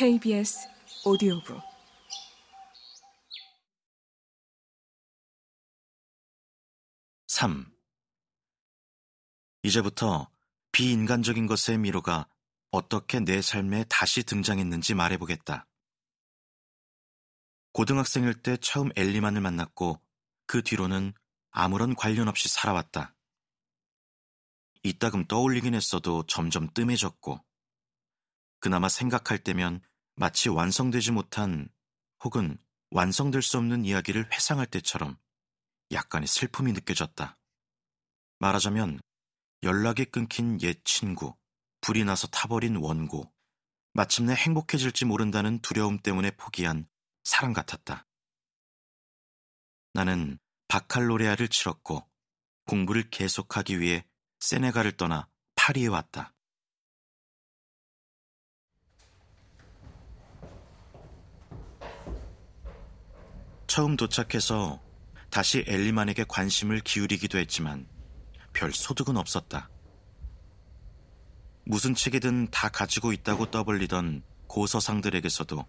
KBS 오디오북 (3) 이제부터 비인간적인 것의 미로가 어떻게 내 삶에 다시 등장했는지 말해보겠다. 고등학생일 때 처음 엘리만을 만났고 그 뒤로는 아무런 관련 없이 살아왔다. 이따금 떠올리긴 했어도 점점 뜸해졌고 그나마 생각할 때면 마치 완성되지 못한 혹은 완성될 수 없는 이야기를 회상할 때처럼 약간의 슬픔이 느껴졌다. 말하자면 연락이 끊긴 옛 친구, 불이 나서 타버린 원고, 마침내 행복해질지 모른다는 두려움 때문에 포기한 사랑 같았다. 나는 바칼로레아를 치렀고 공부를 계속하기 위해 세네갈을 떠나 파리에 왔다. 처음 도착해서 다시 엘리만에게 관심을 기울이기도 했지만 별 소득은 없었다. 무슨 책이든 다 가지고 있다고 떠벌리던 고서상들에게서도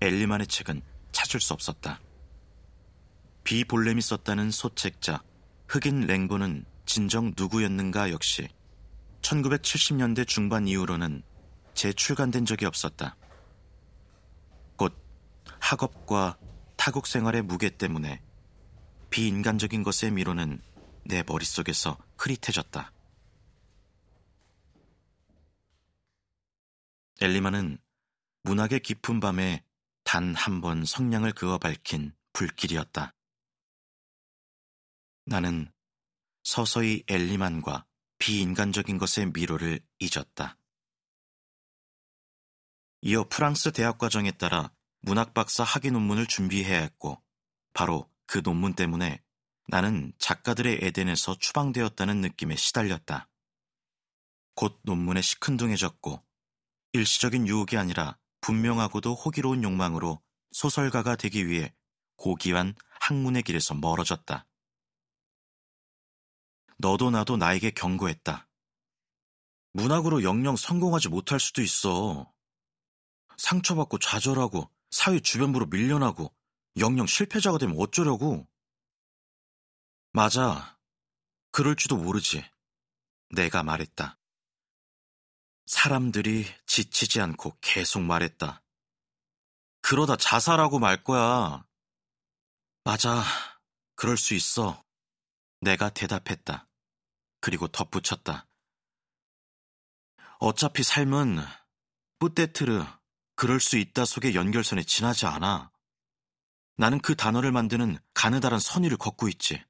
엘리만의 책은 찾을 수 없었다. 비볼렘이 썼다는 소책자 흑인 랭보는 진정 누구였는가 역시 1970년대 중반 이후로는 재출간된 적이 없었다. 곧 학업과 타국 생활의 무게 때문에 비인간적인 것의 미로는 내 머릿속에서 흐릿해졌다. 엘리마는 문학의 깊은 밤에 단 한 번 성냥을 그어 밝힌 불길이었다. 나는 서서히 엘리만과 비인간적인 것의 미로를 잊었다. 이어 프랑스 대학 과정에 따라 문학박사 학위 논문을 준비해야 했고, 바로 그 논문 때문에 나는 작가들의 에덴에서 추방되었다는 느낌에 시달렸다. 곧 논문에 시큰둥해졌고, 일시적인 유혹이 아니라 분명하고도 호기로운 욕망으로 소설가가 되기 위해 고귀한 학문의 길에서 멀어졌다. 너도 나도 나에게 경고했다. 문학으로 영영 성공하지 못할 수도 있어. 상처받고 좌절하고 사회 주변부로 밀려나고 영영 실패자가 되면 어쩌려고? 맞아. 그럴지도 모르지. 내가 말했다. 사람들이 지치지 않고 계속 말했다. 그러다 자살하고 말 거야. 맞아. 그럴 수 있어. 내가 대답했다. 그리고 덧붙였다. 어차피 삶은 뿌떼트르, 그럴 수 있다 속의 연결선에 지나지 않아. 나는 그 단어를 만드는 가느다란 선의를 걷고 있지.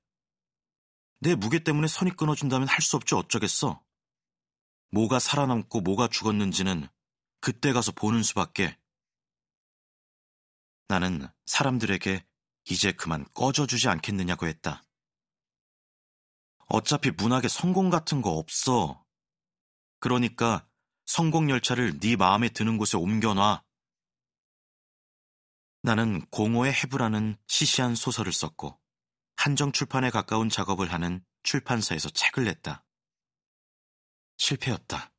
내 무게 때문에 선이 끊어진다면 할 수 없지 어쩌겠어. 뭐가 살아남고 뭐가 죽었는지는 그때 가서 보는 수밖에. 나는 사람들에게 이제 그만 꺼져주지 않겠느냐고 했다. 어차피 문학에 성공 같은 거 없어. 그러니까 성공 열차를 네 마음에 드는 곳에 옮겨놔. 나는 공허의 해부라는 시시한 소설을 썼고 한정 출판에 가까운 작업을 하는 출판사에서 책을 냈다. 실패였다.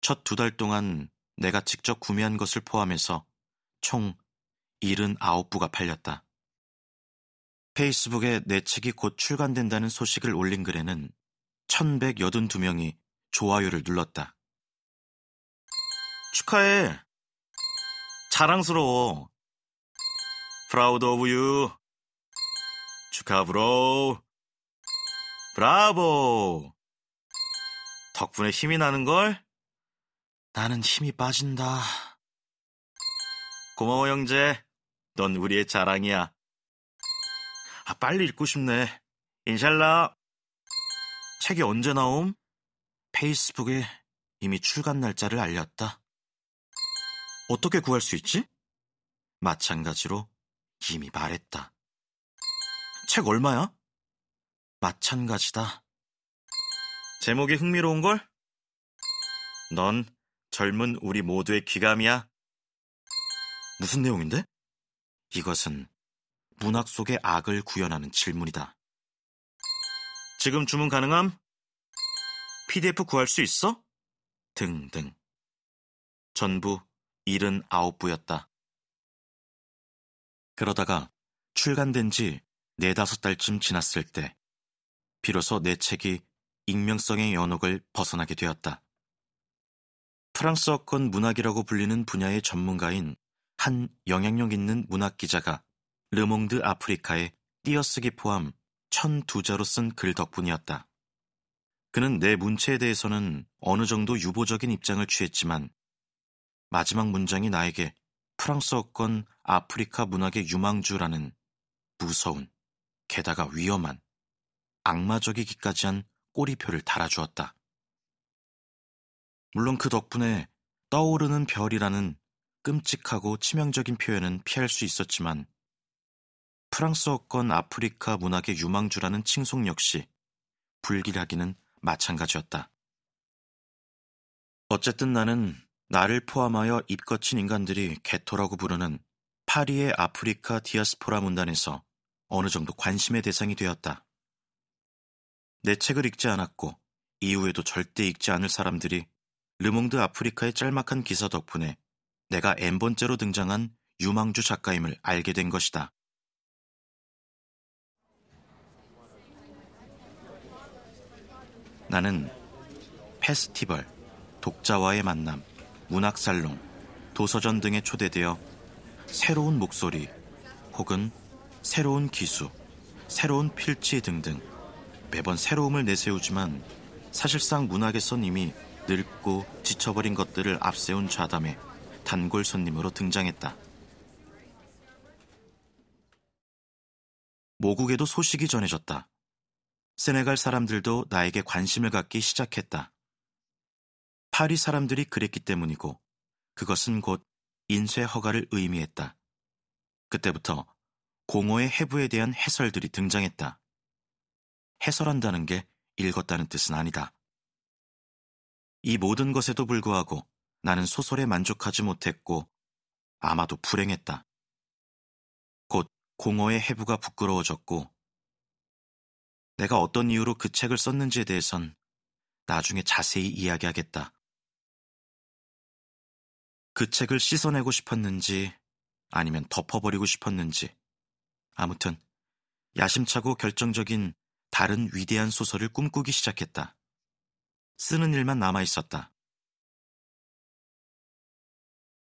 첫 두 달 동안 내가 직접 구매한 것을 포함해서 총 79부가 팔렸다. 페이스북에 내 책이 곧 출간된다는 소식을 올린 글에는 1182명이 좋아요를 눌렀다. 축하해. 자랑스러워. Proud of you. 축하 bro. 브라보. 덕분에 힘이 나는 걸? 나는 힘이 빠진다. 고마워 형제. 넌 우리의 자랑이야. 아, 빨리 읽고 싶네. 인샬라. 책이 언제 나옴? 페이스북에 이미 출간 날짜를 알렸다. 어떻게 구할 수 있지? 마찬가지로 이미 말했다. 책 얼마야? 마찬가지다. 제목이 흥미로운걸? 넌 젊은 우리 모두의 귀감이야. 무슨 내용인데? 이것은 문학 속의 악을 구현하는 질문이다. 지금 주문 가능함? PDF 구할 수 있어? 등등. 전부 79부였다. 그러다가 출간된 지 네다섯 달쯤 지났을 때 비로소 내 책이 익명성의 연옥을 벗어나게 되었다. 프랑스어권 문학이라고 불리는 분야의 전문가인 한 영향력 있는 문학 기자가 르몽드 아프리카에 띄어쓰기 포함 1002자로 쓴 글 덕분이었다. 그는 내 문체에 대해서는 어느 정도 유보적인 입장을 취했지만 마지막 문장이 나에게 프랑스어권 아프리카 문학의 유망주라는 무서운, 게다가 위험한, 악마적이기까지 한 꼬리표를 달아주었다. 물론 그 덕분에 떠오르는 별이라는 끔찍하고 치명적인 표현은 피할 수 있었지만 프랑스어권 아프리카 문학의 유망주라는 칭송 역시 불길하기는 마찬가지였다. 어쨌든 나는 나를 포함하여 입거친 인간들이 개토라고 부르는 파리의 아프리카 디아스포라 문단에서 어느 정도 관심의 대상이 되었다. 내 책을 읽지 않았고 이후에도 절대 읽지 않을 사람들이 르몽드 아프리카의 짤막한 기사 덕분에 내가 N번째로 등장한 유망주 작가임을 알게 된 것이다. 나는 페스티벌, 독자와의 만남, 문학살롱, 도서전 등에 초대되어 새로운 목소리 혹은 새로운 기수, 새로운 필지 등등 매번 새로움을 내세우지만 사실상 문학에선 이미 늙고 지쳐버린 것들을 앞세운 좌담에 단골 손님으로 등장했다. 모국에도 소식이 전해졌다. 세네갈 사람들도 나에게 관심을 갖기 시작했다. 파리 사람들이 그랬기 때문이고 그것은 곧 인쇄 허가를 의미했다. 그때부터 공허의 해부에 대한 해설들이 등장했다. 해설한다는 게 읽었다는 뜻은 아니다. 이 모든 것에도 불구하고 나는 소설에 만족하지 못했고 아마도 불행했다. 곧 공허의 해부가 부끄러워졌고 내가 어떤 이유로 그 책을 썼는지에 대해선 나중에 자세히 이야기하겠다. 그 책을 씻어내고 싶었는지 아니면 덮어버리고 싶었는지 아무튼 야심차고 결정적인 다른 위대한 소설을 꿈꾸기 시작했다. 쓰는 일만 남아 있었다.